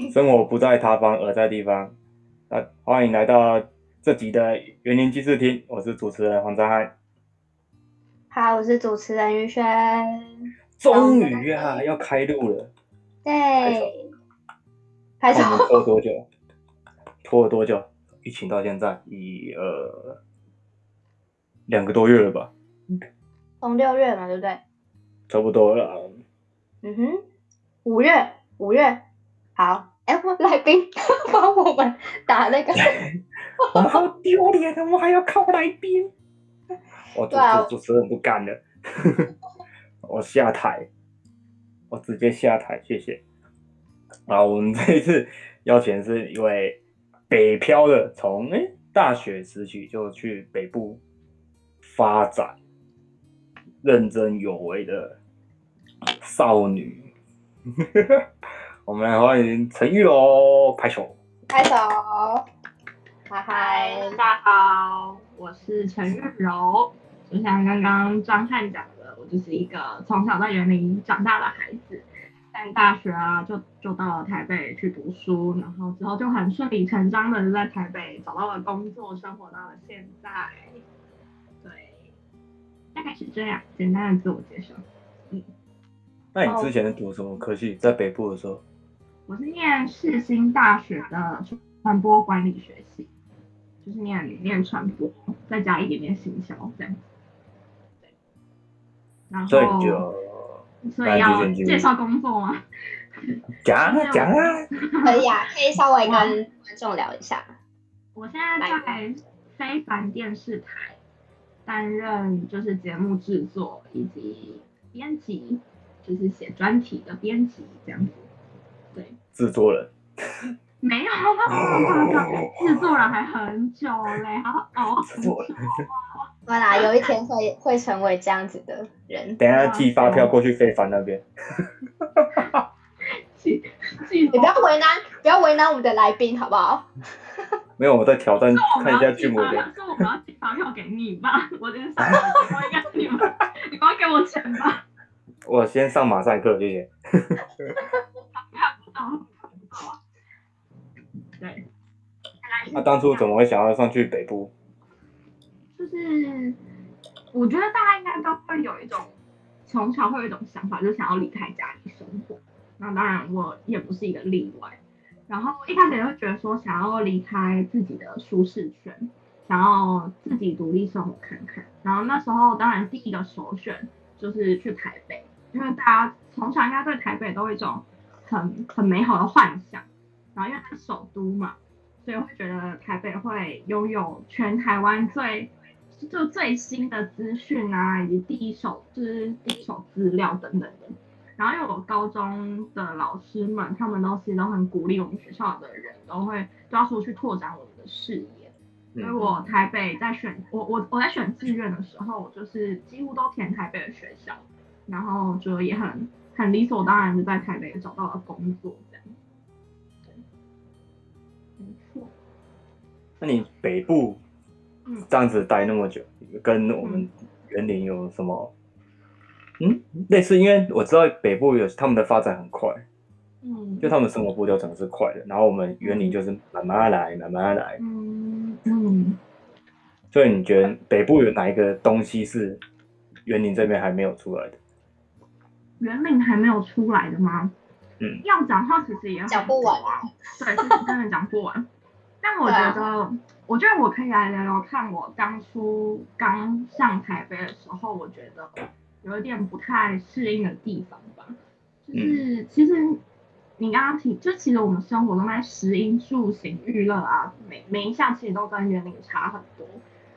生活不在他方，而在地方。那欢迎来到这集的园林记事厅，我是主持人黄章汉。好，我是主持人于轩。终于啊，要开录了。对。开始。拖了多久？拖了多久？疫情到现在一二两个多月了吧？从六月嘛，对不对？差不多了。嗯哼，五月，五月，好，来宾 帮我们打那个，我们好丢脸啊！我们还要靠来宾，我主持人不干了，我下台，我直接下台，谢谢。啊，我们这一次邀请是一位北漂的，从哎大学时期就去北部发展，认真有为的。少女，我们来欢迎陈玉柔，拍手，拍手，嗨嗨，大家好，我是陈玉柔。就像刚刚张翰讲的，我就是一个从小在园林长大的孩子，在大学啊就就到了台北去读书，然后之后就很顺理成章的就在台北找到了工作，生活到了现在。对，大概是这样，简单的自我介绍。嗯。那你之前是读什么科系？在北部的时候，我是念世新大学的传播管理学系，就是念念传播，再加一点点行销这样子。对。然后，所以就，所以要介绍工作吗？讲 啊讲啊，可以啊，可以稍微跟观众聊一下。我现在在非凡电视台担任就是节目制作以及编辑。就是写专题的编辑这样子，对，制作人没有，制作人还很久嘞，好熬很久。对啦，有一天会会成为这样子的人。等下寄发票过去非凡那边。寄 寄，你不要为难，不要为难我们的来宾，好不好？没有，我在挑战，看一下剧模的。说我们要寄发票给你吧，我今天上班，我应该是你们，你快给我钱吧。我先上马赛克，谢谢。看不到。好啊对。那当初怎么会想要上去北部？就是，我觉得大家应该都会有一种，从小会有一种想法，就想要离开家里生活。那当然，我也不是一个例外。然后一开始也会觉得说，想要离开自己的舒适圈，想要自己独立生活看看。然后那时候，当然第一个首选就是去台北。因为大家从小应该对台北都有一种很很美好的幻想，然后因为它是首都嘛，所以会觉得台北会拥有全台湾最就最新的资讯啊，以及第一手就是第一手资料等等的。然后因为我高中的老师们，他们都是都很鼓励我们学校的人都会都要出去拓展我们的视野。所以我台北在选我我我在选志愿的时候，我就是几乎都填台北的学校。然后就也很很理所当然的在台北找到了工作，这样。没错。那你北部这样子待那么久，嗯、跟我们园林有什么？嗯，类似，因为我知道北部有他们的发展很快，嗯，就他们生活步调整个是快的，然后我们园林就是慢慢来，慢慢来。嗯嗯。所以你觉得北部有哪一个东西是园林这边还没有出来的？员林还没有出来的吗？嗯，要讲话其实也讲不完啊。对，是真的讲不完。但我觉得，啊、我觉得我可以来聊聊看，我当初刚上台北的时候，我觉得有一点不太适应的地方吧。就是其实你刚刚提，就其实我们生活中在食衣住行娱乐啊，每每一项其实都跟园林差很多。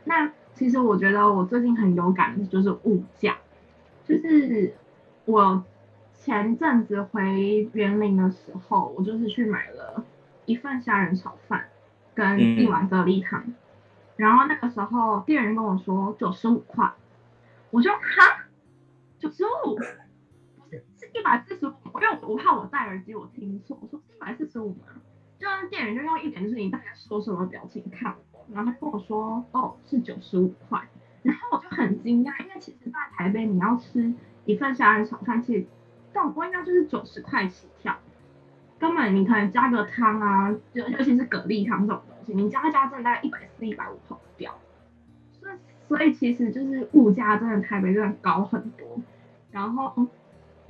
那其实我觉得我最近很有感的就是物价，就是。我前阵子回园林的时候，我就是去买了一份虾仁炒饭跟一碗蛤蜊汤，嗯、然后那个时候店员跟我说九十五块，我就哈，九十五，不是是一百四十五，因为我怕我戴耳机我听错，我说一百四十五嘛，就是店员就用一点就是你大概说什么表情看我，然后他跟我说哦是九十五块，然后我就很惊讶，因为其实在台北你要吃。一份虾仁炒饭，其实差不多应该就是九十块起跳，根本你可能加个汤啊，就尤其是蛤蜊汤这种东西，你加一加真的大概一百四、一百五跑不掉。所以所以其实就是物价真的台北真的高很多，然后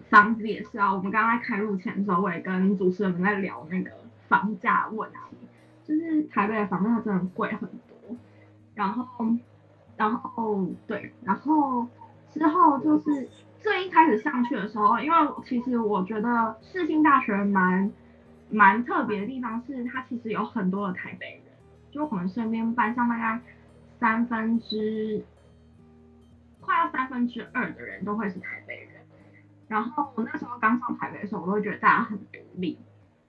房子也是啊。我们刚刚在开录前的时候，我也跟主持人在聊那个房价问题，就是台北的房价真的贵很多。然后然后对，然后之后就是最一开始上去的时候，因为其实我觉得世新大学蛮。蛮特别的地方是，它其实有很多的台北人，就我们身边班上大概三分之快要三分之二的人都会是台北人。然后我那时候刚上台北的时候，我都会觉得大家很独立，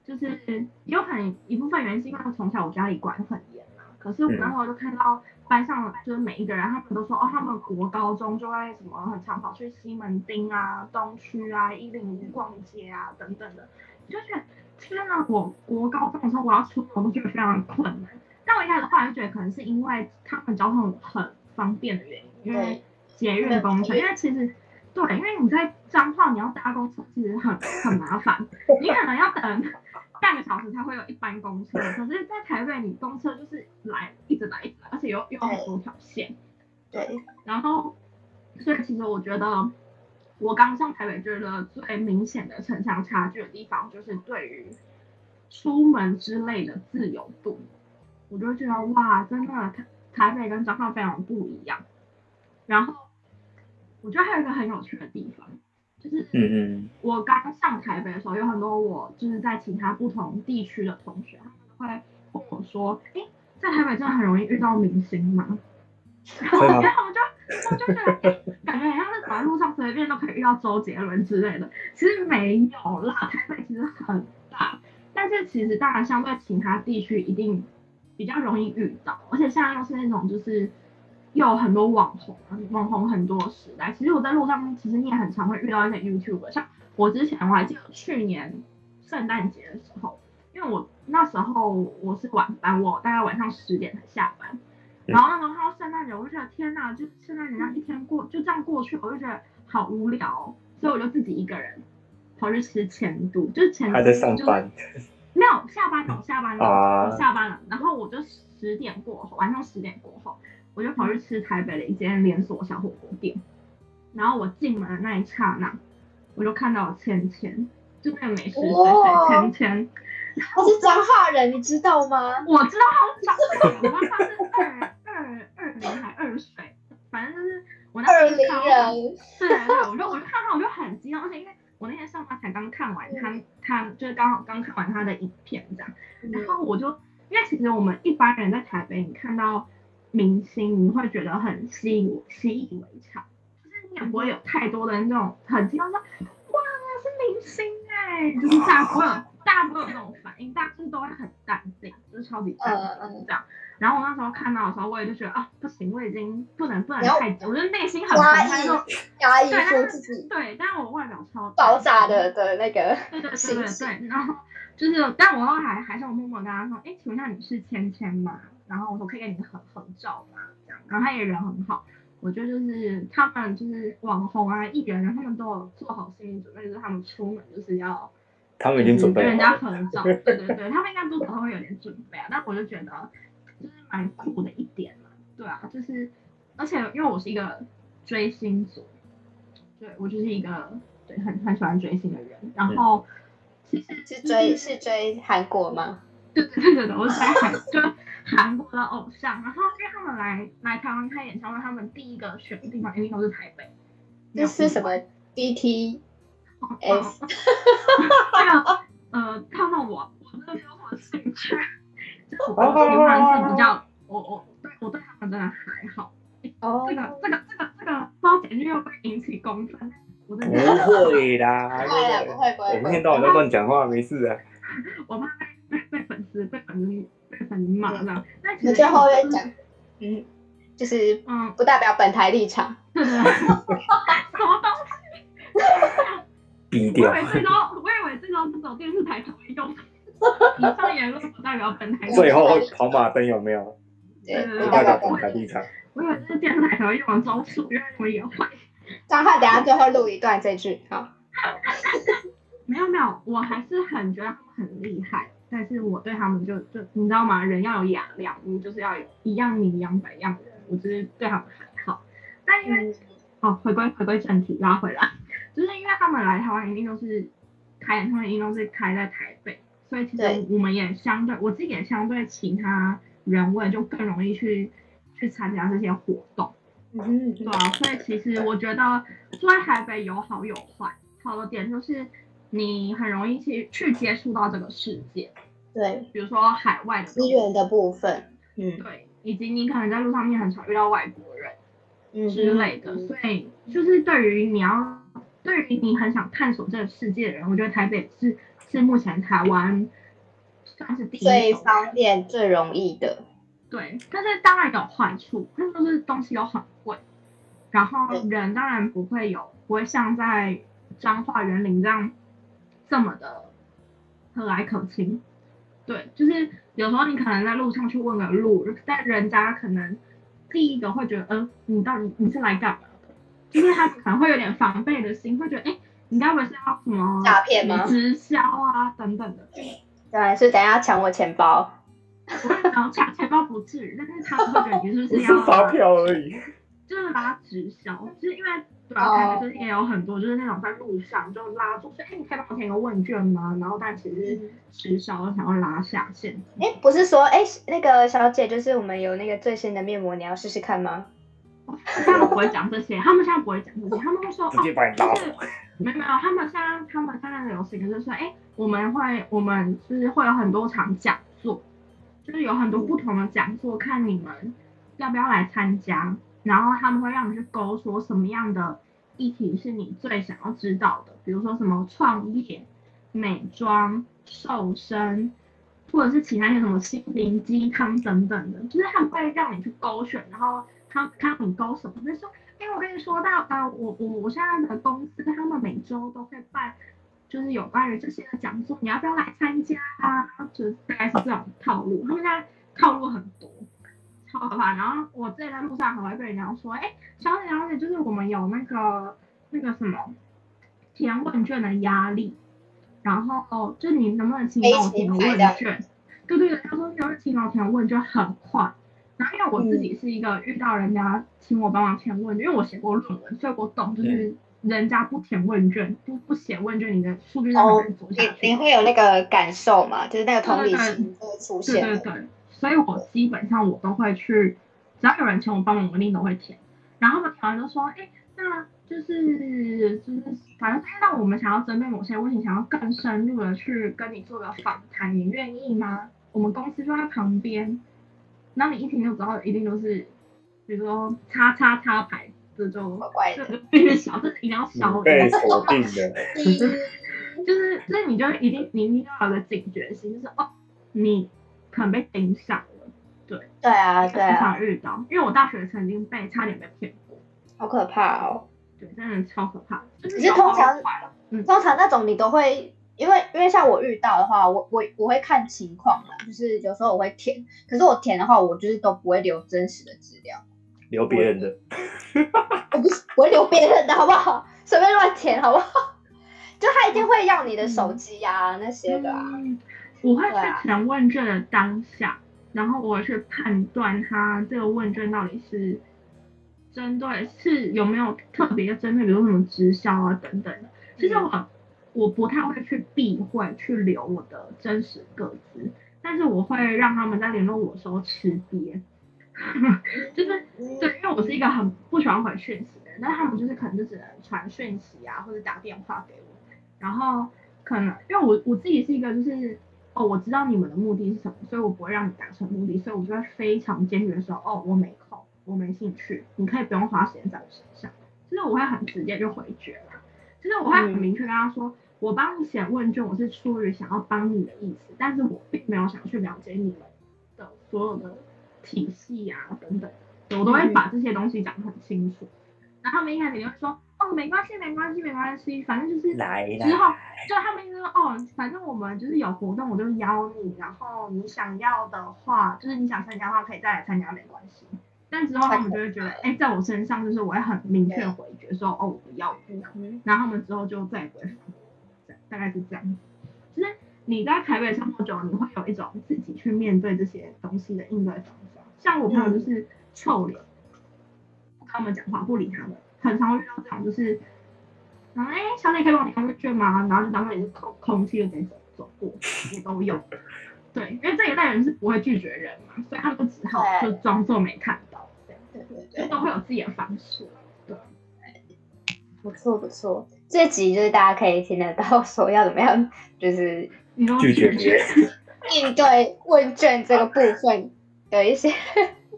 就是有很一部分原因是因为从小我家里管很严嘛。可是我那时候就看到班上就是每一个人，他们都说哦，他们国高中就会什么很常跑去西门町啊、东区啊、一零一逛街啊等等的，就是。天呐，我国高中的时候我要出门我都觉得非常困难，但我一开始后来就觉得可能是因为他们交通很方便的原因，因为捷运工程，因为其实对，因为你在彰化你要搭公车其实很很麻烦，你可能要等半个小时才会有一班公车，可是在台北你公车就是来一直来一直来，而且有有很多条线，对，然后所以其实我觉得。我刚上台北，觉得最明显的城乡差距的地方，就是对于出门之类的自由度，我就觉得哇，真的台台北跟彰化非常不一样。然后我觉得还有一个很有趣的地方，就是嗯嗯，我刚上台北的时候，有很多我就是在其他不同地区的同学，他们会问我说，哎，在台北真的很容易遇到明星吗？然后我就。我就觉得感觉好像是走在路上随便都可以遇到周杰伦之类的，其实没有啦，台北其实很大，但是其实当然相对其他地区一定比较容易遇到，而且现在又是那种就是又有很多网红，网红很多时代，其实我在路上其实你也很常会遇到一些 YouTuber，像我之前我还记得去年圣诞节的时候，因为我那时候我是晚班，我大概晚上十点才下班。然后那时候看到圣诞节，我就觉得天呐，就圣诞节那一天过就这样过去，我就觉得好无聊，所以我就自己一个人跑去吃钱都，就是钱都还在上班，没有下班了，下班了，啊、下班了。然后我就十点过后，晚上十点过后，我就跑去吃台北的一间连锁小火锅店。然后我进门的那一刹那，我就看到了芊芊，就那个美食水水芊芊。他是彰化人，你知道吗？我知道他是彰化人，他是二二二零还二水，反正就是我那时候看到，对对对，我就我就看到我就很激动，而且因为我那天上班才刚看完他他就是刚好刚看完他的影片这样，然后我就因为其实我们一般人在台北，你看到明星你会觉得很习以习以为常，就是你也不会有太多的那种很激动说哇是明星哎、欸，就是大部分。大家不会有那种反应，大家都会很淡定，就是超级淡定这样。然后我那时候看到的时候，我也就觉得啊，不行，我已经不能不能太久，我觉得内心很压抑，压抑说自己对，但是我外表超爆炸的的那个对对对对，然后就是，但我后来还是我默默跟他说，哎，请问一下你是芊芊吗？然后我说可以跟你合合照吗？这样，然后他也人很好，我觉得就是他们就是网红啊艺人啊，他们都有做好心理准备，就是他们出门就是要。他们已经准备了，跟人家合照，对对对，他们应该多少会有点准备啊。但我就觉得，就是蛮酷的一点嘛。对啊，就是，而且因为我是一个追星族，对我就是一个对很很喜欢追星的人。然后，其实是追是追韩国吗？对对对对，我是在韩就韩国的偶像。然后因为他们来来台湾开演唱会，他们第一个选的地方一定都是台北。这是什么？BT。S，这个呃，看到我，我真的没有什么兴趣。就是我喜欢是比较，我我对我对他们真的还好。哦，这个这个这个这个，不知道点进去会引起公愤？我真的不会啦，不会不会不会。我们听到我在乱讲话，没事啊。我怕被被被粉丝被粉丝被粉丝骂这样。那你最后面讲，嗯，就是嗯，不代表本台立场。什么东西？我以为这招，我以为这招是走电视台才会用。以上言论不代表本台。最后跑马灯有没有？对，不代表本台立场。我以为这是电视台才会用的招数，原来我也会。张翰，等下最后录一段这句，好。没有没有，我还是很觉得他们很厉害，但是我对他们就就你知道吗？人要有雅量，你就是要有一样米养百样人，我就是对他们还好。但因为、嗯、哦，回归回归正题，拉回来，就是因为他们来台湾一定都是开演唱会，一定都是开在台北，所以其实我们也相对，对我自己也相对其他人味就更容易去去参加这些活动。嗯，对啊，所以其实我觉得住在台北有好有坏，好的点就是。你很容易去去接触到这个世界，对，比如说海外的资源的部分，嗯，对，以及你可能在路上面很常遇到外国人，嗯。之类的，所以就是对于你要，对于你很想探索这个世界的人，我觉得台北是是目前台湾算是第一最方便、最容易的，对，但是当然有坏处，那就是东西又很贵，然后人当然不会有，不会像在彰化园林这样。这么的和蔼可亲，对，就是有时候你可能在路上去问个路，但人家可能第一个会觉得，嗯、呃，你到底你是来干嘛的？就是他可能会有点防备的心，会觉得，哎，你该不会是要什么诈骗吗？直销啊等等的。对，是等一下抢我钱包。然后抢钱包不至于，但是他会觉得你是不是要是发票而已？就是把它直销，就是因为。对啊，台北就是也有很多，就是那种在路上就拉住说，哎、欸，你可以帮我填个问卷吗？然后但其实直销想要拉下线。哎、欸，不是说，哎、欸，那个小姐，就是我们有那个最新的面膜，你要试试看吗？他们不会讲这些，他们现在不会讲这些，他们会说，直接把你拉走。没有没有，他们现在他们现在流行的就是说，哎、欸，我们会我们就是会有很多场讲座，就是有很多不同的讲座，看你们要不要来参加。然后他们会让你去勾说什么样的议题是你最想要知道的，比如说什么创业、美妆、瘦身，或者是其他些什么心灵鸡汤等等的，就是他们会让你去勾选，然后他看你勾什么，就说，哎，我跟你说到，啊，我我我现在的公司他们每周都会办，就是有关于这些的讲座，你要不要来参加啊？就是大概是这种套路，他们现在套路很多。好可怕！然后我这在路上还会被人家说，哎，小姐小姐，就是我们有那个那个什么填问卷的压力，然后哦，就你能不能请帮我填个问卷？对对对，他说你要是请帮我填问卷很快。然后因为我自己是一个遇到人家请我帮忙填问卷，因为我写过论文，所以我懂，就是人家不填问卷，不不写问卷，你的数据上很难走下去。你你会有那个感受嘛？就是那个同理心会出现。对对对。所以我基本上我都会去，只要有人请我帮忙，我一定都会填。然后他们填完都说，哎，那就是就是，反正他让我们想要针对某些问题，想要更深入的去跟你做个访谈，你愿意吗？我们公司就在旁边，那你一听就知道，一定都是，比如说叉叉叉牌，这就这个必须小，这一定要小，被锁定的，就是，所以你就一定你一定要有个警觉心，就是哦，你。可能被盯上了，对，对啊，对啊，经常遇到，因为我大学曾经被差点被骗过，好可怕哦，对，真的超可怕。可是通常，嗯，通常那种你都会，因为因为像我遇到的话，我我我会看情况嘛，就是有时候我会填，可是我填的话，我就是都不会留真实的资料，留别人的，我不是我会留别人的好不好？随便乱填好不好？就他一定会要你的手机啊、嗯、那些的啊。嗯我会去填问卷的当下，啊、然后我去判断他这个问卷到底是针对是有没有特别针对，比如什么直销啊等等的。其实我我不太会去避讳去留我的真实个资，但是我会让他们在联络我的时候吃瘪，就是对，因为我是一个很不喜欢回讯息的人，但他们就是可能就只能传讯息啊或者打电话给我，然后可能因为我我自己是一个就是。哦，我知道你们的目的是什么，所以我不会让你达成目的，所以我就会非常坚决的说，哦，我没空，我没兴趣，你可以不用花时间在我身上。就是我会很直接就回绝了，就是我会很明确跟他说，嗯、我帮你写问卷，我是出于想要帮你的意思，但是我并没有想去了解你们的所有的体系啊等等，我都会把这些东西讲得很清楚。然后他们一开始就会说。哦，没关系，没关系，没关系，反正就是来来之后就他们就说哦，反正我们就是有活动，我就邀你，然后你想要的话，就是你想参加的话，可以再来参加，没关系。但之后他们就会觉得，哎，在我身上就是我会很明确回绝说，哦，我不要不要，然后他们之后就再也不会。大概是这样。就是你在台北生活久了，你会有一种自己去面对这些东西的应对方法。像我朋友就是臭脸，不跟他们讲话，不理他们，很常会遇到这种，就是，然后哎，小姐可以帮我填个卷吗？然后就当做你是空空气就可以走走过，也都有。对，因为这一代人是不会拒绝人嘛，所以他们只好就装作没看到，对对对对，都会有自己的方式。对，不错不错，这集就是大家可以听得到，说要怎么样，就是拒绝别人，应对问卷这个部分有一些。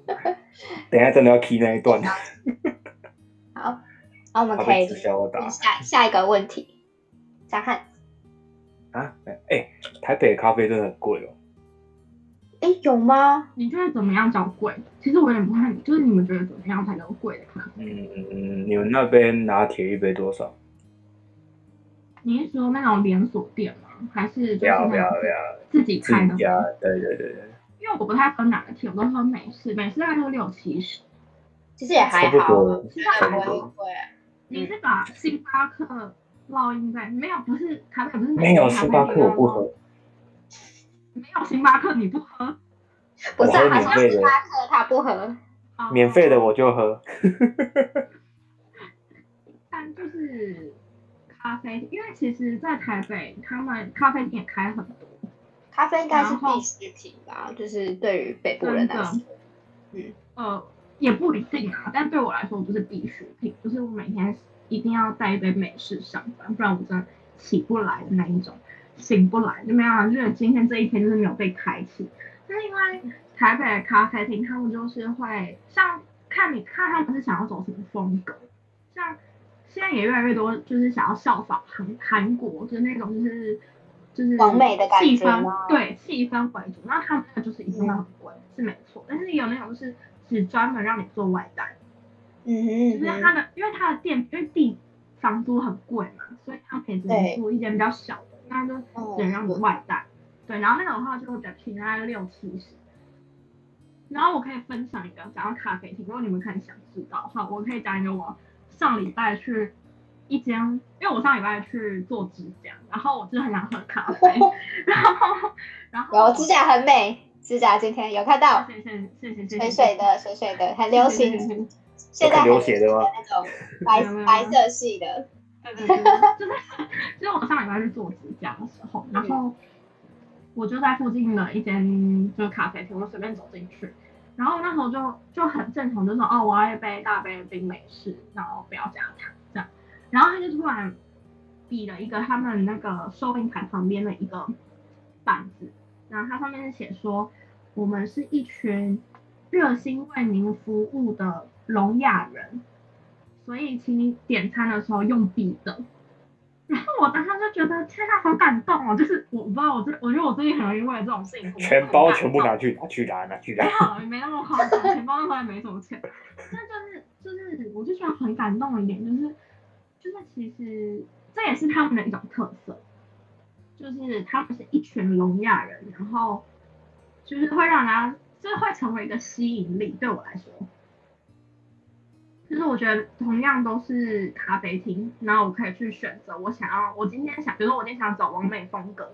等一下真的要 key 那一段。好，那我们可以下下一个问题，加看。啊，哎、欸，台北的咖啡真的很贵哦。哎、欸，有吗？你觉得怎么样叫贵？其实我有点不太，就是你们觉得怎么样才能贵的咖啡？嗯，你们那边拿铁一杯多少？你是说那种连锁店吗？还是不要不要不要自己开的？对对对对。因为我不太喝哪个铁，我都喝美式，美式大概都六七十，其实也还好，其实还不会贵。你是把星巴克烙印在没有？不是咖啡，不是没有星巴克我不喝。没有星巴克你不喝？不是，好像星巴克他不喝，免费的我就喝。但就是咖啡，因为其实，在台北他们咖啡店也开很多，咖啡应该是必需品吧？就是对于北部人来说，嗯呃也不一定啊，但对我来说就是必需品，就是我每天一定要带一杯美式上班，不然我真的起不来的那一种。醒不来，就没有啊，就是今天这一天就是没有被开启。那因为台北的咖啡厅，他们就是会像看你看他们是想要走什么风格，像现在也越来越多就是想要效仿韩韩国，就是那种就是就是完美的气氛，对气氛为主。那他们就是一定要很贵，嗯、是没错。但是有那种就是只专门让你做外带，嗯哼，就是他的因为他的店因为地房租很贵嘛，所以他可以只能租一间比较小的。那就只能让你外带，对，然后那种的话就会比较便宜，大概六七十。然后我可以分享一个，讲到咖啡厅，如果你们可以想知道的话，我可以讲一个我上礼拜去一间，因为我上礼拜去做指甲，然后我就很想喝咖啡，然后然后有指甲很美，指甲今天有看到，水水的水水的很流行，现在很流行的吗？那种白白色系的。对对对，就是就是我上礼拜去做指甲的时候，然后我就在附近的一间就是咖啡厅，我随便走进去，然后那时候就就很正常，就说哦，我要一杯大杯的冰美式，然后不要加糖这样，然后他就突然比了一个他们那个收银台旁边的一个板子，然后它上面是写说我们是一群热心为您服务的聋哑人。所以，请你点餐的时候用笔的。然后我当时就觉得，天呐，好感动哦！就是我不知道，我这我觉得我最近很容易为了这种事情，全包全部拿去拿去拿拿去拿。没那么夸张，钱包那时候还没什么钱。但就是就是，我就觉得很感动一点，就是就是其实这也是他们的一种特色，就是他们是一群聋哑人，然后就是会让人，就是会成为一个吸引力，对我来说。就是我觉得同样都是咖啡厅，然后我可以去选择我想要，我今天想，比如说我今天想走完美风格，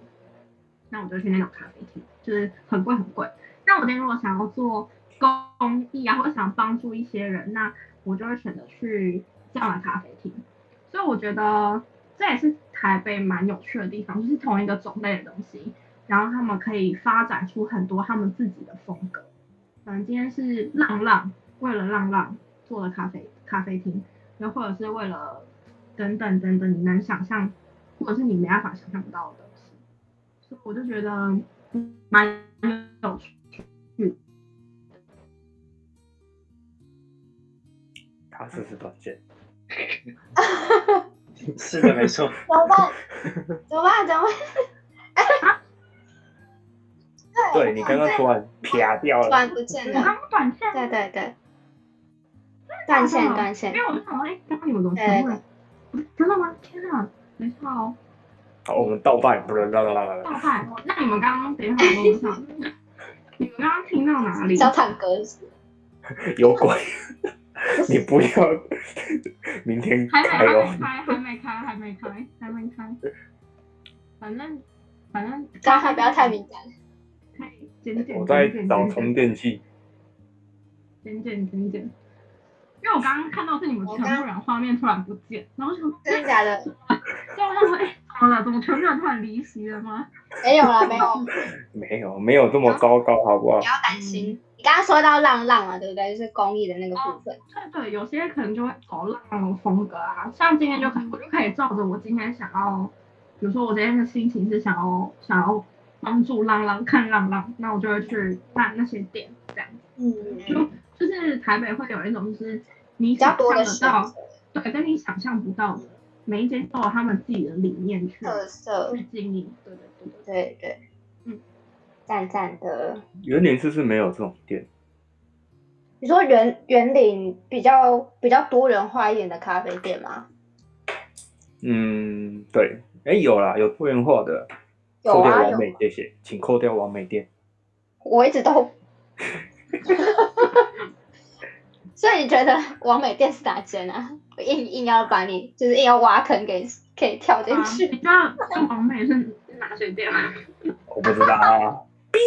那我就去那种咖啡厅，就是很贵很贵。那我今天如果想要做公益啊，或者想帮助一些人，那我就会选择去这样的咖啡厅。所以我觉得这也是台北蛮有趣的地方，就是同一个种类的东西，然后他们可以发展出很多他们自己的风格。嗯，今天是浪浪，为了浪浪。做了咖啡咖啡厅，又或者是为了等等等等你能想象，或者是你没办法想象不到的东西，所以我就觉得蛮有趣。他试试短线，是的，没错。怎么办？怎么办？怎么办？对，你刚刚突然啪掉了，突然不见了。我刚刚短线。对对对。断线，断线。因为我就想说，哎，刚刚你们怎么全部人？真的吗？天哪，没错哦。好，我们倒带，不能倒倒倒倒。倒带。那你们刚刚等一下路上，你们刚刚听到哪里？交谈歌。有鬼！你不要。明天开哦。还没开，还没开，还没开，还没开。反正反正大家不要太敏感。太简简。我在找充电器。简简简简。因为我刚刚看到是你们全部人画面突然不见，然后想真的假的？就我想说，哎，怎么了？怎么全部人突然离席了吗？没有啦，没有，没有，没有这么糟糕，好不好？不要担心。你刚刚说到浪浪啊，对不对？就是公益的那个部分。对对，有些可能就会走浪浪的风格啊，像今天就可以，我就可以照着我今天想要，比如说我今天的心情是想要想要帮助浪浪看浪浪，那我就会去办那些店这样。嗯。就就是台北会有一种就是你想象得到，对，跟你想象不到的，每一间都有他们自己的理念去特色去经营，对对对对对赞赞的。员林是不是没有这种店？你说员员林比较比较多元化一点的咖啡店吗？嗯，对，哎，有啦，有多元化的，有啊，扣掉完美谢谢，请扣掉完美店。我一直都。所以你觉得完美店是哪间啊？硬硬要把你就是硬要挖坑给可以跳进去？你知道网美是哪些店吗？我不知道啊。哔！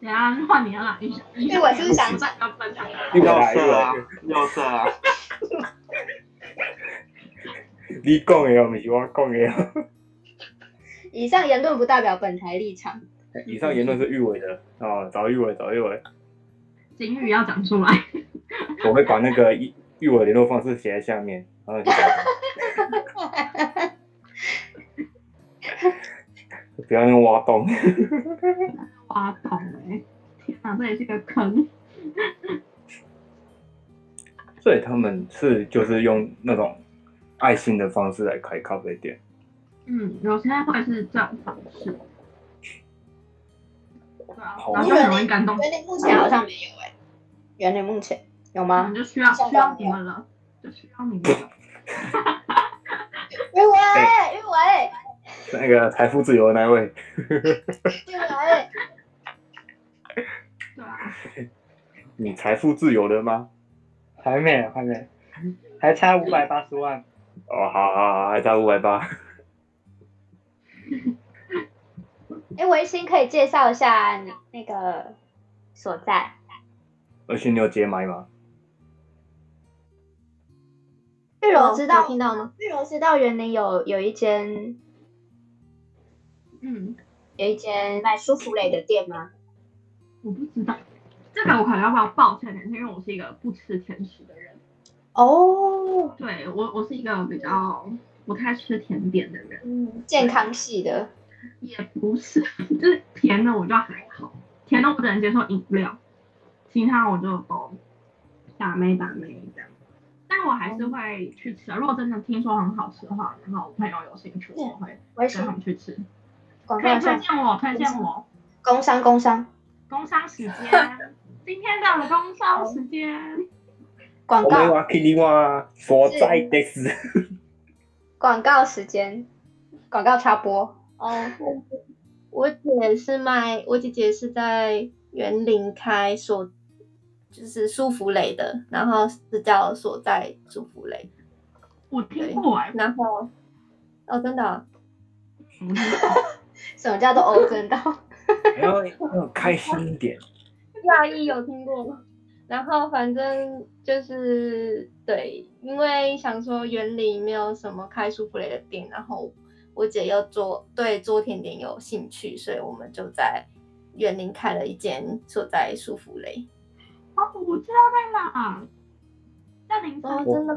等下换你了，你因为我是想赚要分享。要色啊！要色啊！你讲的不是我讲的。以上言论不代表本台立场。以上言论是玉伟的哦，找玉伟，找玉伟。警语要讲出来，我会把那个玉玉伟联络方式写在下面，然后 不要用挖洞，挖洞哎，天哪，这也是个坑。所以他们是就是用那种爱心的方式来开咖啡店。嗯，有些会是这种方式。对啊，然后很容易感动。目前好像没有哎、欸，员林目前有吗？就需要需要你们了，就需要你们了。玉伟，玉伟，那个财富自由的那位。玉伟。对啊。你财富自由了吗？还没，还没，还差五百八十万。哦，好好好，还差五百八。哎，维新可以介绍一下你那个所在。维新，你有接麦吗？玉柔知道听到吗？玉柔知道园林有有一间，嗯，有一间卖舒芙蕾的店吗？我不知道，这个我可能要不要抱歉点，因为我是一个不吃甜食的人。哦，对我，我是一个比较不太吃甜点的人，嗯，健康系的。也不是，就是甜的我就还好，甜的我只能接受饮料，其他我就都打咩打咩这样。但我还是会去吃，如果真的听说很好吃的话，然后我朋友有兴趣，我会跟他们去吃。可以推荐我，看见我。工商工商工商时间，今天到了工商时间。广告所在的。广告时间，广告插播。哦，我我姐是卖，我姐姐是在园林开所，就是舒芙蕾的，然后是叫所在舒芙蕾。我听过哎，然后哦，真的、啊，什么叫做哦，真的？要要开心一点。亚裔有听过吗？然后反正就是对，因为想说园林没有什么开舒芙蕾的店，然后。我姐又做对做甜点有兴趣，所以我们就在园林开了一间所在舒芙蕾。哦，我知道在哪，在林森。哦，真的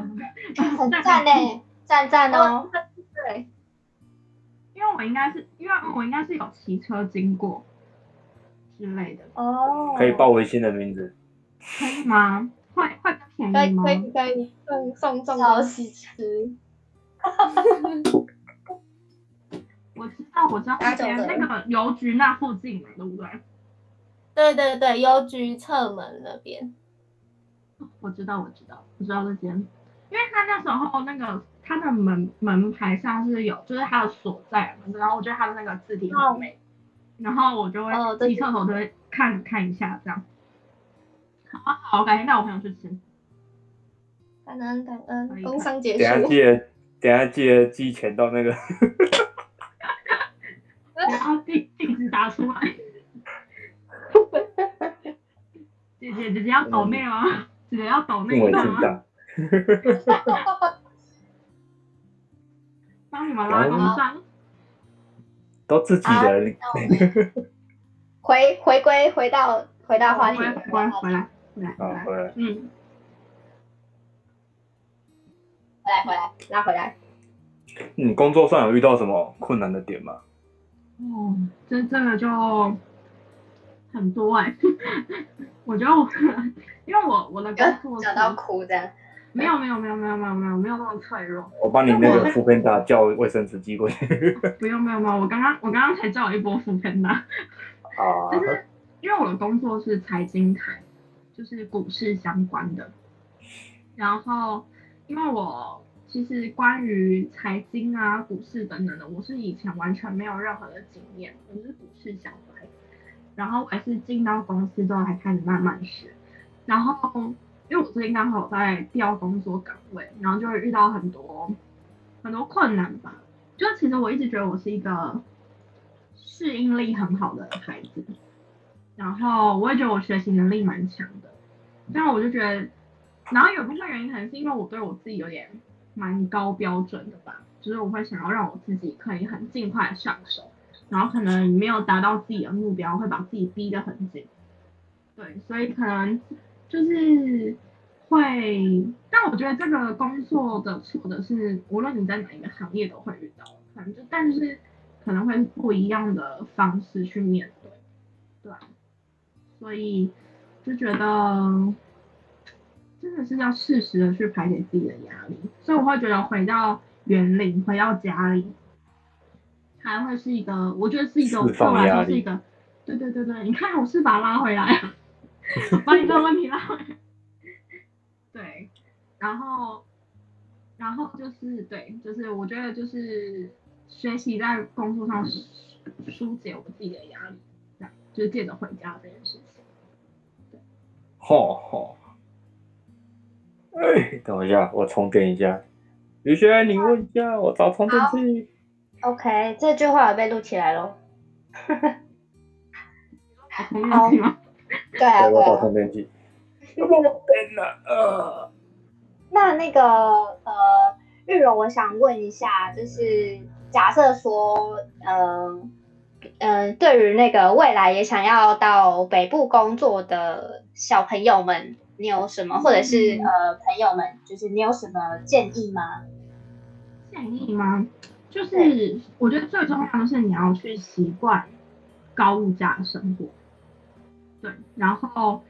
很 赞嘞，赞赞哦。对，因为我应该是，因为我应该是有骑车经过之类的。哦。可以报微信的名字。可以吗？会会便宜吗？可以可以送送送东西吃。我知道，我知道，而且那个邮局那附近嘛，对不对？对对对，邮局侧门那边。我知道，我知道，我知道这间，因为他那时候那个他的门门牌上是有，就是它的所在嘛，然后我觉得它的那个字体很美，然后我就会骑车头就会看看一下这样。好，好，我改天带我朋友去吃。感恩感恩，工商结束。等下记得，等下记得寄钱到那个。然后地地址打出来。姐姐姐姐要抖内吗？姐姐要抖内吗？帮你们拉工商。都自己人。回回归回到回到话题，回回回来回来啊回来嗯，回来回来拉回来。你工作上有遇到什么困难的点吗？哦，这这个就很多哎、欸，我觉得我因为我我的工作讲到哭这样。没有没有没有没有没有没有没有那么脆弱。我帮你那个 foodpanda 叫卫生纸寄过去。不用没有没有，我刚刚我刚刚才叫了一波 foodpanda。啊。就是因为我的工作是财经台，就是股市相关的。然后因为我其实关于财经啊、股市等等的，我是以前完全没有任何的经验，我是股市小白。然后我还是进到公司之后才开始慢慢学，然后。因为我最近刚好在调工作岗位，然后就会遇到很多很多困难吧。就其实我一直觉得我是一个适应力很好的孩子，然后我也觉得我学习能力蛮强的。但我就觉得，然后有部分原因可能是因为我对我自己有点蛮高标准的吧，就是我会想要让我自己可以很尽快上手，然后可能没有达到自己的目标，会把自己逼得很紧。对，所以可能。就是会，但我觉得这个工作的错的是，无论你在哪一个行业都会遇到，反正就但是可能会不一样的方式去面对，对，所以就觉得真的是要适时的去排解自己的压力，所以我会觉得回到园林，回到家里，还会是一个，我觉得是一个，对我来说是一个，对对对对，你看我是把它拉回来。把你这个问题拉回。对，然后，然后就是对，就是我觉得就是学习在工作上疏解我自己的压力，这样就是借着回家这件事情。对，好好。哎，等一下，我充电一下。雨轩，你问一下，我找充电器。OK，这句话有被录起来喽。充电器吗？对啊，天哪。呃，那那个呃，玉柔，我想问一下，就是假设说，嗯、呃、嗯，对于那个未来也想要到北部工作的小朋友们，你有什么，或者是呃朋友们，就是你有什么建议吗？建议吗？就是我觉得最重要的是你要去习惯高物价的生活。对，然后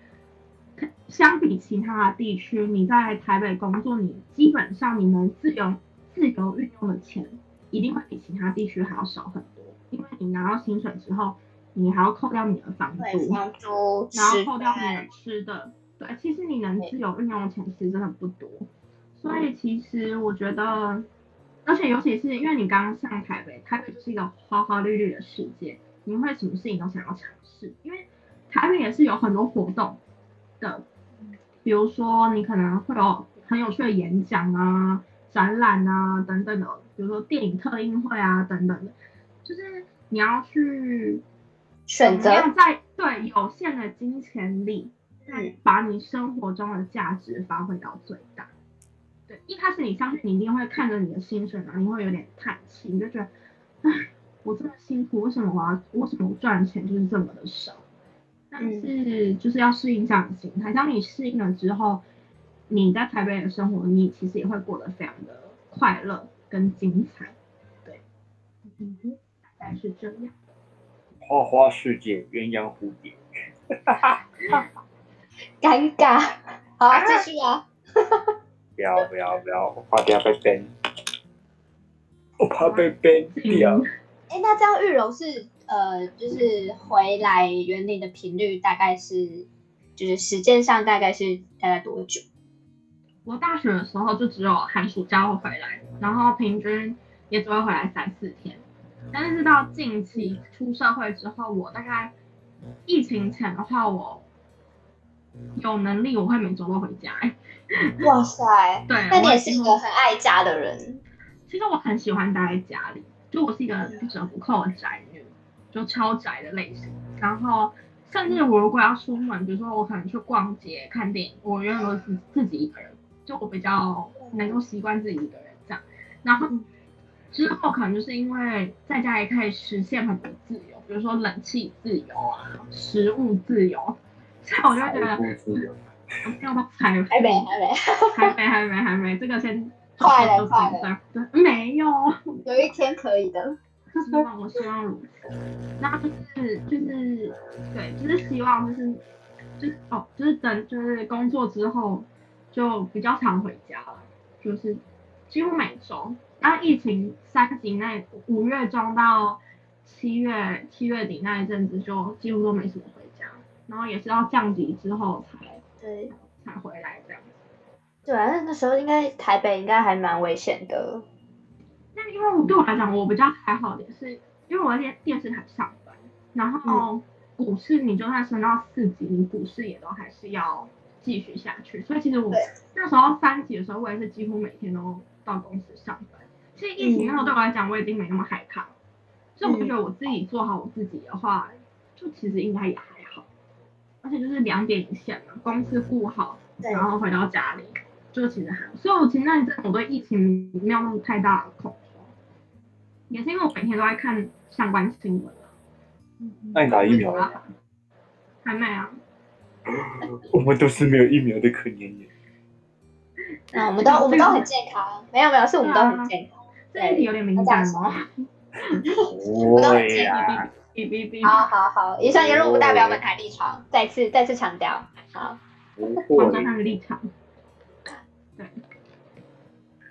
相比其他地区，你在台北工作，你基本上你能自由自由运用的钱，一定会比其他地区还要少很多。因为你拿到薪水之后，你还要扣掉你的房租，房租，然后扣掉你的吃的。对，其实你能自由运用的钱其实真的不多。所以其实我觉得，而且尤其是因为你刚刚上台北，台北就是一个花花绿绿的世界，你会什么事情都想要尝试，因为。台北也是有很多活动的，比如说你可能会有很有趣的演讲啊、展览啊等等的，比如说电影特映会啊等等的，就是你要去选择在对有限的金钱里，嗯，把你生活中的价值发挥到最大。对，一开始你相信你一定会看着你的薪水，然后你会有点叹气，你就觉得，唉，我这么辛苦，为什么我要为什么我赚钱就是这么的少？但是就是要适应这样的心态，当你适应了之后，你在台北的生活，你其实也会过得非常的快乐跟精彩。对，嗯哼，大概是这样。花花世界，鸳鸯蝴蝶。哈哈哈，尴尬。好，继续啊。不要不要不要，我怕等下被 ban。我怕被 ban 掉。哎、欸，那这样玉柔是？呃，就是回来园林的频率大概是，就是时间上大概是大概多久？我大学的时候就只有寒暑假会回来，然后平均也只会回来三四天。但是到近期出社会之后，我大概疫情前的话，我有能力我会每周都回家。哇塞！对，那你也是一个很爱家的人。其实我很喜欢待在家里，就我是一个不折不扣的宅女。就超宅的类型。然后甚至我如果要出门，比如说我可能去逛街、看电影，我永远都是自己一个人，就我比较能够习惯自己一个人这样。然后之后可能就是因为在家也可以实现很多自由，比如说冷气自由啊、食物自由，所以我就觉得。要不还没还没 还没还没还没还没，这个先快了快了，没有，有一天可以的，希望我希望如此。那就是就是对，就是希望就是就是哦，就是等就是工作之后就比较常回家了，就是几乎每周。然后疫情三级那五月中到七月七月底那一阵子，就几乎都没什么回家，然后也是要降级之后才。对，才回来这样子。对啊，那那时候应该台北应该还蛮危险的。那因为我对我来讲，我比较还好的是，因为我在电电视台上班，然后股市你就算升到四级，你股市也都还是要继续下去。所以其实我那时候三级的时候，我也是几乎每天都到公司上班。其实疫情那时候对我来讲，我已经没那么害怕了。所以我就觉得我自己做好我自己的话，就其实应该也还好。而且就是两点一线嘛，公司顾好，然后回到家里，就其实还好。所以我其实那一阵我对疫情没有那么太大的恐慌，也是因为我每天都在看相关新闻了。那你打疫苗了？还没啊。我们都是没有疫苗的可怜人。那我们都我们都很健康，没有没有，是我们都很健康。这一题有点敏感吗？对呀。好好好，以上言论不代表本台立场，再次再次强调。好，我站他的立场。对。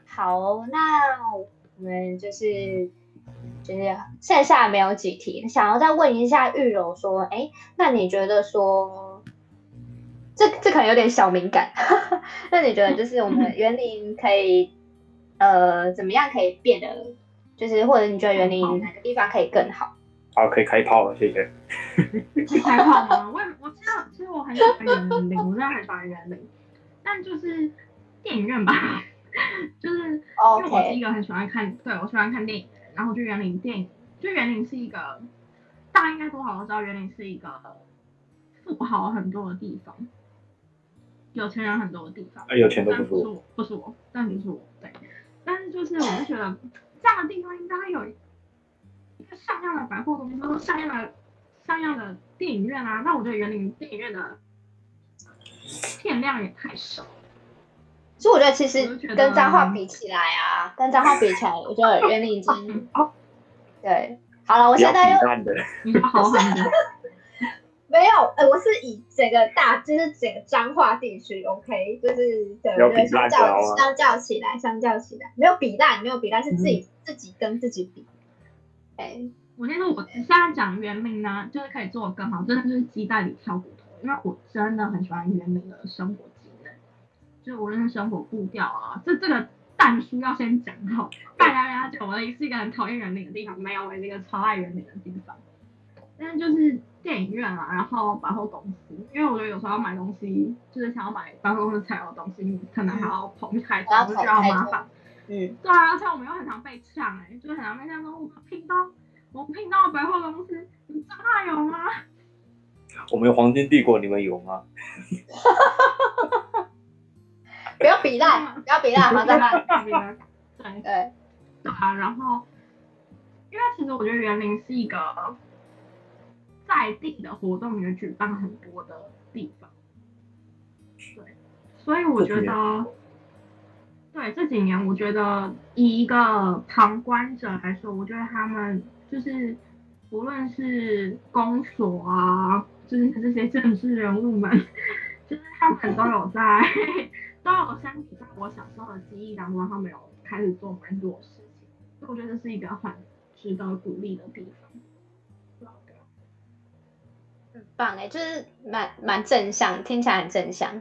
好，那我们就是就是剩下没有几题，想要再问一下玉柔说，哎、欸，那你觉得说，这这可能有点小敏感，那你觉得就是我们 园林可以呃怎么样可以变得，就是或者你觉得园林哪个地方可以更好？好，可以开炮了，谢谢。开炮吗？我我知道，其实我很喜欢园林，我真的很喜欢园林，但就是电影院吧，就是因为我是一个很喜欢看，对，我喜欢看电影，然后就园林电影，就园林是一个大家应该多少都知道，园林是一个富豪很多的地方，有钱人很多的地方。哎有钱都不是我，不是我，不是我，但不是我，对。但是就是我就觉得这样的地方应该有一个。像样的百货公司，像样的像样的电影院啊，那我觉得园林电影院的片量也太少。所以我觉得其实跟脏话比起来啊，跟脏话比起来，我觉得园林已经对。好了，我现在又你说好狠的，没有，呃，我是以整个大，就是整个彰化地区，OK，就是对，我觉得相较相较起来，相较起来，没有比烂，没有比烂，是自己、嗯、自己跟自己比。哎，我先说，我现在讲园林呢，就是可以做的更好，真的就是鸡蛋里挑骨头，因为我真的很喜欢园林的生活就无论是生活步调啊，这这个但书要先讲好，大家大家觉得我是一个很讨厌人脸的地方，没有，我是一个超爱人脸的地方。但是就是电影院啊，然后百货公司，因为我觉得有时候要买东西，就是想要买百货公司才有的东西，你可能还要跑去开车，就比较麻烦。嗯，对啊，而且我们又很常被呛哎、欸，就是很常被呛说我们屏东，我们屏东的百货公司，你彰化有吗？我们有黄金帝国，你们有吗？不要比烂，不要比烂，好在那对对对。啊，然后，因为其实我觉得园林是一个在地的活动也举办很多的地方，对，所以我觉得。对，这几年，我觉得以一个旁观者来说，我觉得他们就是无论是公所啊，就是这些政治人物们，就是他们都有在，都有相比在我小时候的记忆当中，他们有开始做蛮多事情，所以我觉得这是一个很值得鼓励的地方。很棒哎，就是蛮蛮正向，听起来很正向。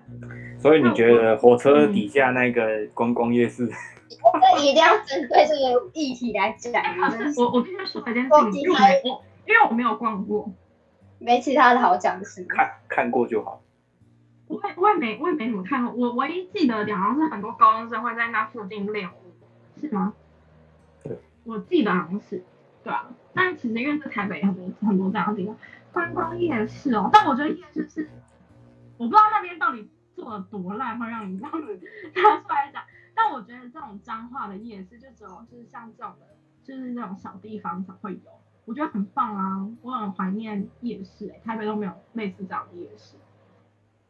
所以你觉得火车底下那个观光夜市？这一定要针对这个议题来讲。我我跟他说一件事情，因为我因为我没有逛过，没其他的好讲的是？看看过就好。我也我也没我也没怎么看过，我唯一记得的好像是很多高中生会在那附近练舞，是吗？对，我记得好像是。对啊，但其实因为在台北很多很多这样的地方，观光夜市哦，但我觉得夜市是，我不知道那边到底做了多烂，会让你这样子拿出来讲。但我觉得这种脏话的夜市，就只有就是像这种的，就是这种小地方才会有，我觉得很棒啊，我很怀念夜市，欸，台北都没有类似这样的夜市。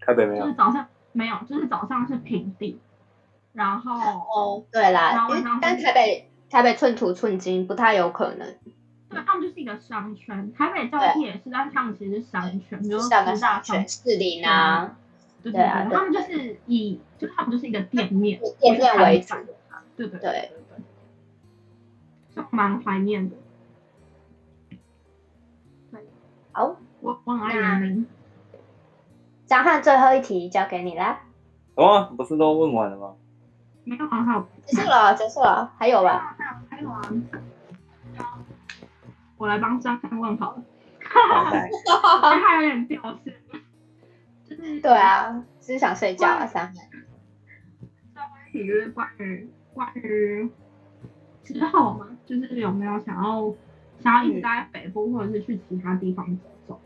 台北没有。就是早上没有，就是早上是平地，然后哦，对啦然后，但台北台北寸土寸金，不太有可能。对，他们就是一个商圈，台北叫夜市，但是他们其实是商圈，比如说大商士林啊，对对对，他们就是以就他们就是一个店面，店面为主，对对对对，就蛮怀念的。对，好，我我很爱员林。张翰，最后一题交给你啦。哦，不是都问完了吗？没有，还有结束了，结束了，还有吧？还有，啊。我来帮张翰问好了。好的。他有点掉线。就是对啊，只是想睡觉啊，张翰。最后一题就是关于关于之后嘛，就是有没有想要想要一直待在北部，或者是去其他地方走走？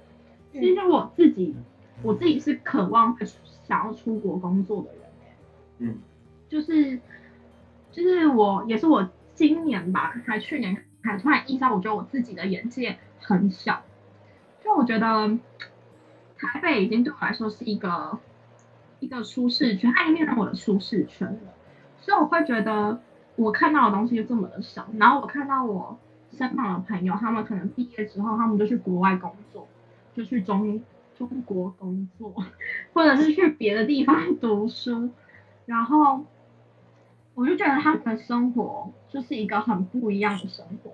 其实我自己。我自己是渴望想要出国工作的人，嗯，就是就是我也是我今年吧，还去年还突然意识到，我觉得我自己的眼界很小，就我觉得台北已经对我来说是一个一个舒适圈，它已经变成我的舒适圈了，所以我会觉得我看到的东西就这么的少，然后我看到我身旁的朋友，他们可能毕业之后，他们就去国外工作，就去中。中国工作，或者是去别的地方读书，然后我就觉得他们的生活就是一个很不一样的生活。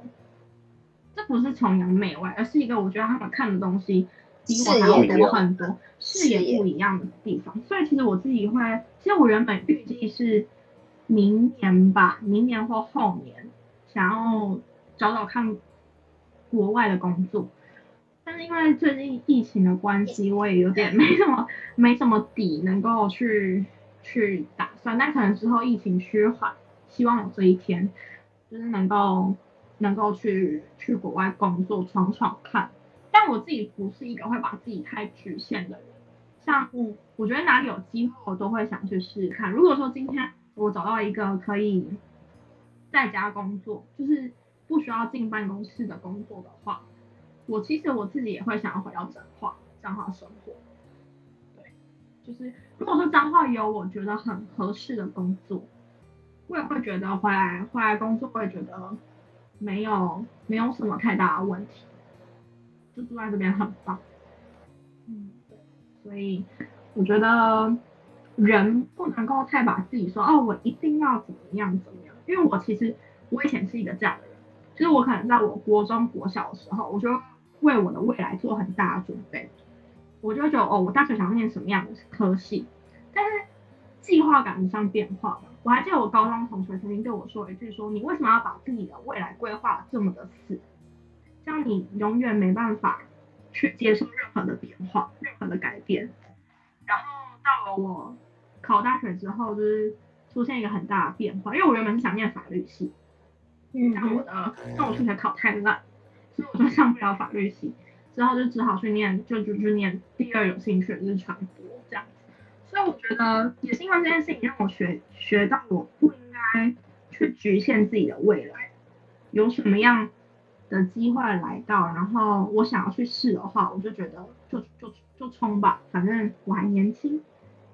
这不是崇洋媚外，而是一个我觉得他们看的东西比我还要多很多，视野不一样的地方。所以其实我自己会，其实我原本预计是明年吧，明年或后年想要找找看国外的工作。但是因为最近疫情的关系，我也有点没什么没什么底能够去去打算。但可能之后疫情趋缓，希望有这一天，就是能够能够去去国外工作闯闯看。但我自己不是一个会把自己太局限的人，像我，我觉得哪里有机会我都会想去试试看。如果说今天我找到一个可以在家工作，就是不需要进办公室的工作的话。我其实我自己也会想要回到彰化，彰化生活。对，就是如果说彰化有我觉得很合适的工作，我也会觉得回来回来工作会觉得没有没有什么太大的问题，就住在这边很棒。嗯，对，所以我觉得人不能够太把自己说哦，我一定要怎么样怎么样，因为我其实我以前是一个这样的人，就是我可能在我国中国小的时候，我就。为我的未来做很大的准备，我就觉得哦，我大学想要念什么样的科系，但是计划赶不上变化。我还记得我高中同学曾经对我说一句说：“你为什么要把自己的未来规划这么的死？这样你永远没办法去接受任何的变化、任何的改变。”然后到了我考大学之后，就是出现一个很大的变化，因为我原本是想念法律系，嗯，但我的但我数学考太烂。所以我就上不了法律系，之后就只好去念，就就就念第二有兴趣的就是传播这样子。所以我觉得也是因为这件事情让我学学到我不应该去局限自己的未来，有什么样的机会来到，然后我想要去试的话，我就觉得就就就冲吧，反正我还年轻，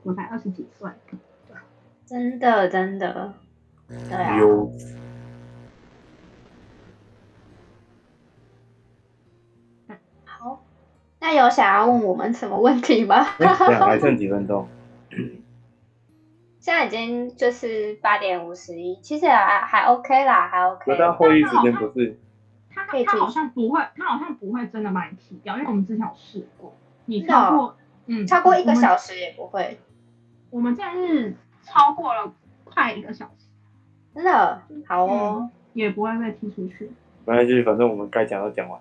我才二十几岁。对，真的真的，对啊。那有想要问我们什么问题吗？欸、还剩几分钟？现在已经就是八点五十一，其实还还 OK 啦，还 OK。那他会议时间不是？他他好像不会，他好像不会真的把你踢掉，因为我们之前有试过，你超过嗯超过一个小时也不会。我们现在是超过了快一个小时，真的好哦、嗯，也不会被踢出去。没关系，反正我们该讲都讲完。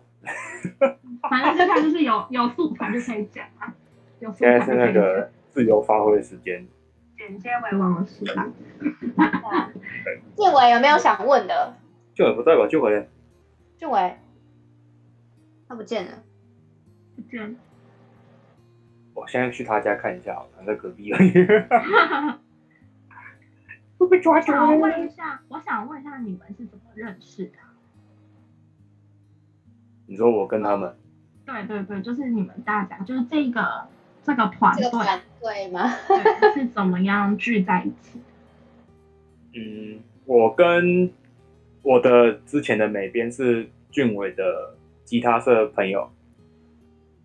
反正现在就是有有素材就可以讲啊，有素材现在是那个自由发挥的时间，剪接为王的时代。建伟有没有想问的？建伟不在吧？建伟，建伟，他不见了，不见了。我现在去他家看一下，他在隔壁而已。会被抓住？我想问一下，我想问一下，你们是怎么认识的？你说我跟他们？对对对，就是你们大家，就是这个这个团队，团队吗？对，是怎么样聚在一起？嗯，我跟我的之前的美编是俊伟的吉他社朋友。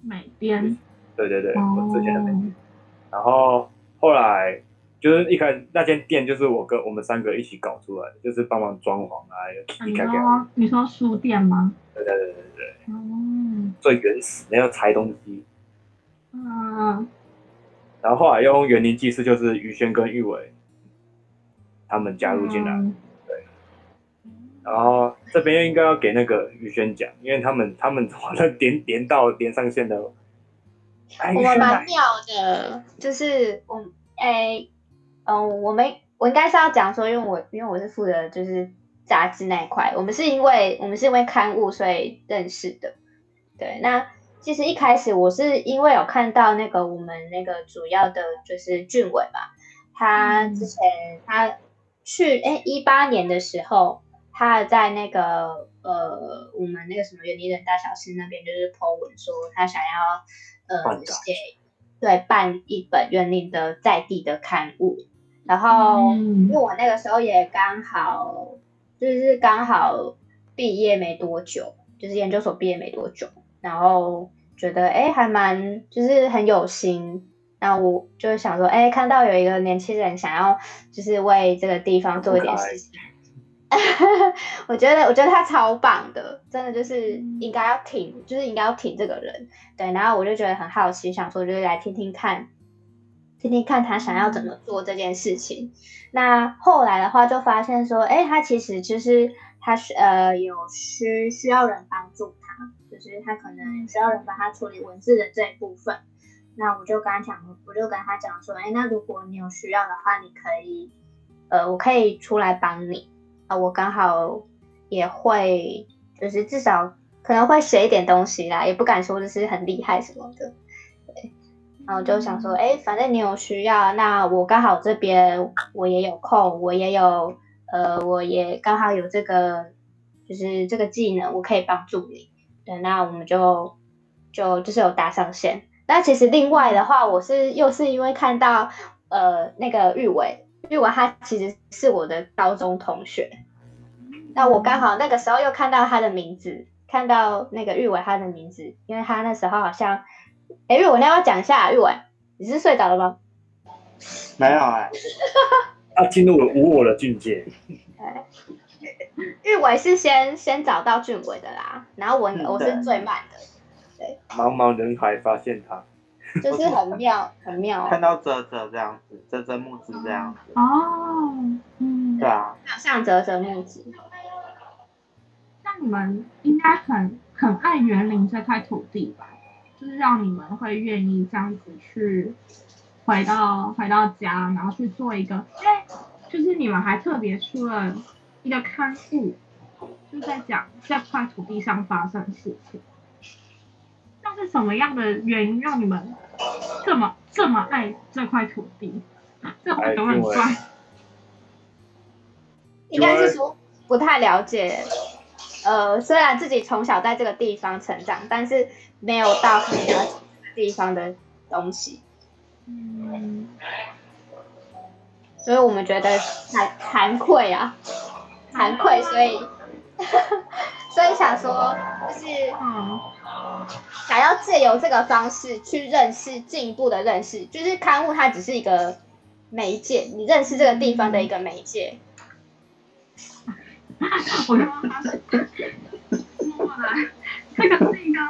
美编。对对对，我之前的美编。然后后来就是一开始那间店就是我跟我们三个一起搞出来的，就是帮忙装潢啊，你说你说书店吗？对对对对对。哦。最原始那要拆东西。嗯。然后后来用园林技师，就是于轩跟玉伟他们加入进来，嗯、对。然后这边应该要给那个于轩讲，因为他们他们好像连连到连上线的。我们蛮妙的，就是我，哎、欸，嗯、呃，我们我应该是要讲说，因为我因为我是负责就是杂志那一块，我们是因为我们是因为刊物所以认识的，对。那其实一开始我是因为有看到那个我们那个主要的就是俊伟嘛，他之前他去哎一八年的时候，他在那个呃我们那个什么园林人大小事那边就是 po 文说他想要。呃，写对办一本园林的在地的刊物，然后、嗯、因为我那个时候也刚好就是刚好毕业没多久，就是研究所毕业没多久，然后觉得哎还蛮就是很有心，那我就是想说哎看到有一个年轻人想要就是为这个地方做一点事情。我觉得，我觉得他超棒的，真的就是应该要挺，就是应该要挺这个人。对，然后我就觉得很好奇，想说就是来听听看，听听看他想要怎么做这件事情。那后来的话，就发现说，哎，他其实就是他是呃有需需要人帮助他，就是他可能需要人帮他处理文字的这一部分。那我就跟他讲，我就跟他讲说，哎，那如果你有需要的话，你可以，呃，我可以出来帮你。啊，我刚好也会，就是至少可能会写一点东西啦，也不敢说就是很厉害什么的，然后就想说，哎，反正你有需要，那我刚好这边我也有空，我也有，呃，我也刚好有这个，就是这个技能，我可以帮助你。对，那我们就就就是有搭上线。那其实另外的话，我是又是因为看到，呃，那个玉伟。玉伟他其实是我的高中同学，那我刚好那个时候又看到他的名字，看到那个玉伟他的名字，因为他那时候好像，哎，玉伟，那要讲一下，玉伟，你是睡着了吗？没有哎、欸，他进入了无我的境界。玉伟是先先找到俊伟的啦，然后我我是最慢的，对，茫茫人海发现他。就是很妙，很妙。看到泽泽这样子，泽泽木子这样子。哦，嗯，对啊，像泽泽木子。那你们应该很很爱园林这块土地吧？是让你们会愿意这样子去回到回到家，然后去做一个，因为就是你们还特别出了一个刊物，就在讲这块土地上发生的事情。那是什么样的原因让你们？这么这么爱这块土地，这会不会很帅？应该是说不太了解。呃，虽然自己从小在这个地方成长，但是没有到很了解这个地方的东西。嗯，所以我们觉得惭惭愧啊，惭愧，所以 所以想说就是嗯。想要借由这个方式去认识进一步的认识，就是刊物它只是一个媒介，你认识这个地方的一个媒介。我刚刚是摸来，这个是一个，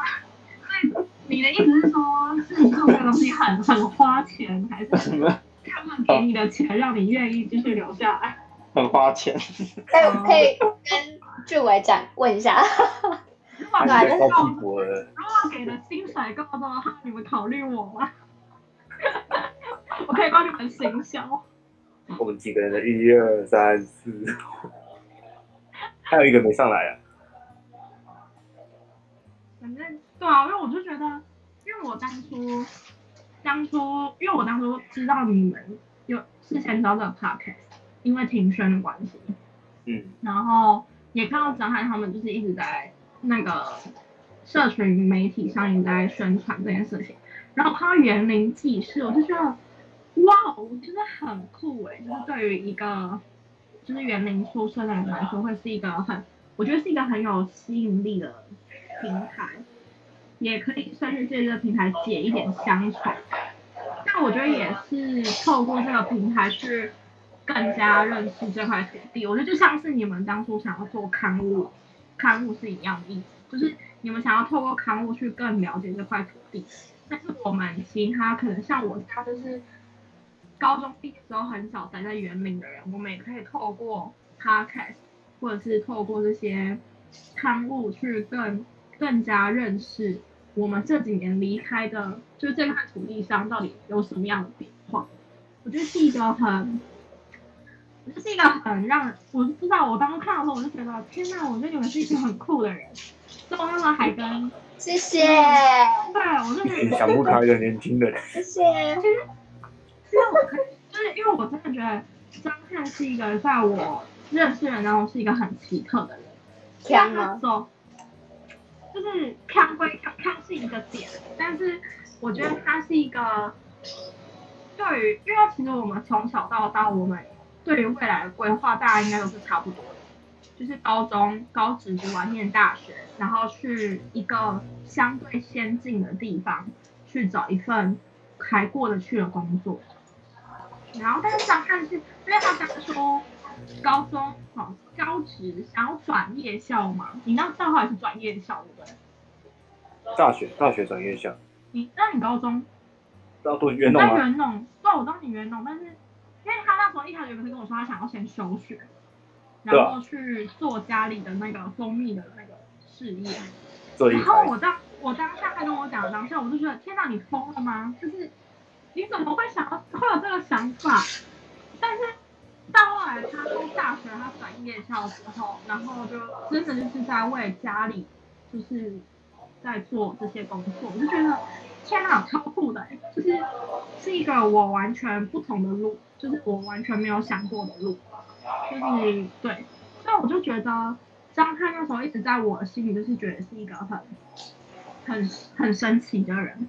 所以你的意思是说，是你做这个东西很很花钱，还是什么？他们给你的钱让你愿意继续留下来？很花钱。可以可以跟俊伟讲问一下。如果给的，如果给的薪水够多的话，你们考虑我吗？我可以帮你们行销。我们几个人的一二三四，还有一个没上来啊。反正对啊，因为我就觉得，因为我当初，当初，因为我当初知道你们有事先知道这个 podcast，因为庭轩的关系，嗯，然后也看到张翰他们就是一直在那个社群媒体上一直在宣传这件事情，然后看到园林纪事，我就觉得，哇，我真的很酷诶，就是对于一个就是园林出身的人来说，会是一个很，我觉得是一个很有吸引力的平台。也可以算是借这个平台解一点乡愁，但我觉得也是透过这个平台去更加认识这块土地。我觉得就像是你们当初想要做刊物，刊物是一样的意思，就是你们想要透过刊物去更了解这块土地。但是我们其他可能像我，他就是高中毕业之后很少待在园林的人，我们也可以透过 podcast 或者是透过这些刊物去更。更加认识我们这几年离开的，就是这块土地上到底有什么样的变化。我觉得是一个很，我觉得是一个很让，我不知道，我当时看的时候，我就觉得天哪，我觉得你们是一群很酷的人。这么那时候还跟，谢谢。对，我就觉得想不开的年轻人。谢谢。其实，其实我可以，就是因为我真的觉得张翰是一个在我认识的人当中是一个很奇特的人。强吗？就是看归看，看是一个点，但是我觉得他是一个对于，因为其实我们从小到大，我们对于未来的规划，大家应该都是差不多的，就是高中、高职读完念大学，然后去一个相对先进的地方去找一份还过得去的工作，然后但是张翰是，因为他当初高中哦。高职想要转夜校嘛？你那到后来是转夜校对不对？大学大学转夜校。你那你高中？要读园农啊。元农，对，我当你元农，但是因为他那时候一开始有跟我说，他想要先休学，然后去做家里的那个蜂蜜的那个事业。然后我当我当下他跟我讲的当下，我就觉得天哪，你疯了吗？就是你怎么会想要会有这个想法？但是。到后来，他从大学他转夜校之后，然后就真的就是在为家里，就是在做这些工作，我就觉得天哪，超酷的，就是是一个我完全不同的路，就是我完全没有想过的路，就是对，所以我就觉得张翰那时候一直在我心里，就是觉得是一个很很很神奇的人，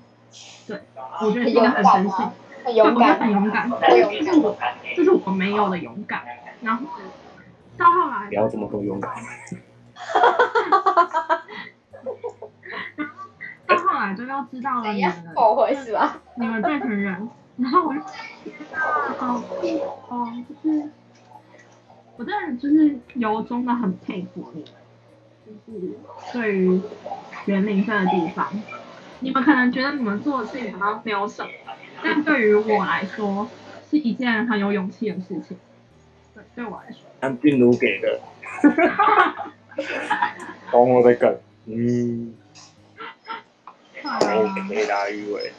对，我觉得是一个很神奇。很勇敢，很勇敢，这是我，这是我没有的勇敢。然后到后来，不要这么多勇敢。哈哈哈哈哈。然后到后来就要知道了你们后悔是吧？你们这群人，然后我就好酷哦，就是我真的就是由衷的很佩服你们，就是对于园林这个地方，你们可能觉得你们做的事情好像没有什么。但对于我来说，是一件很有勇气的事情。对，对我来说。按病毒给的。懂我的梗，嗯。好。OK 啦，玉伟。